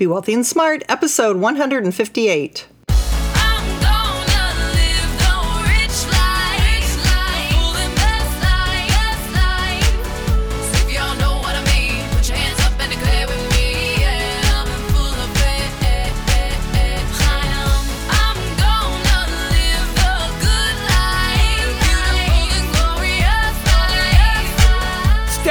Be Wealthy and Smart, episode 158.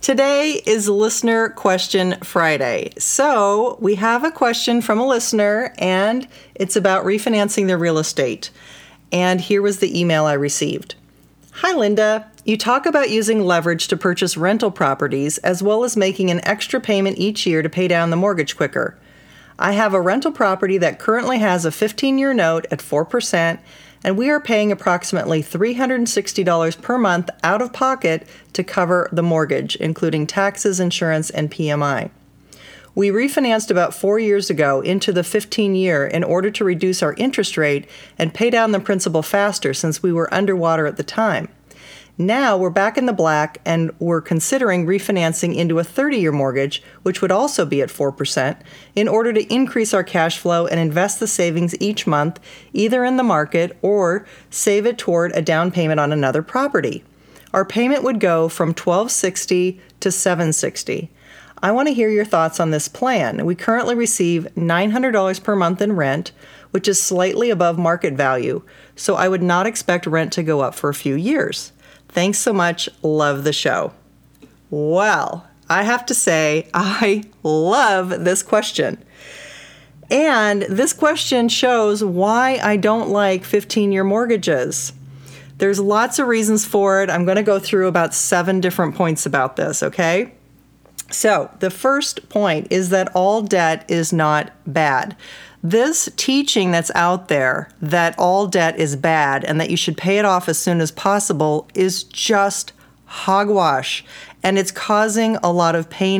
Today is Listener Question Friday. So, we have a question from a listener, and it's about refinancing their real estate. And here was the email I received Hi, Linda. You talk about using leverage to purchase rental properties as well as making an extra payment each year to pay down the mortgage quicker. I have a rental property that currently has a 15 year note at 4%, and we are paying approximately $360 per month out of pocket to cover the mortgage, including taxes, insurance, and PMI. We refinanced about four years ago into the 15 year in order to reduce our interest rate and pay down the principal faster since we were underwater at the time. Now we're back in the black and we're considering refinancing into a 30 year mortgage, which would also be at 4%, in order to increase our cash flow and invest the savings each month either in the market or save it toward a down payment on another property. Our payment would go from 1260 to 760. I want to hear your thoughts on this plan. We currently receive $900 per month in rent, which is slightly above market value, so I would not expect rent to go up for a few years. Thanks so much. Love the show. Well, I have to say, I love this question. And this question shows why I don't like 15 year mortgages. There's lots of reasons for it. I'm going to go through about seven different points about this, okay? So, the first point is that all debt is not bad. This teaching that's out there that all debt is bad and that you should pay it off as soon as possible is just hogwash. And it's causing a lot of pain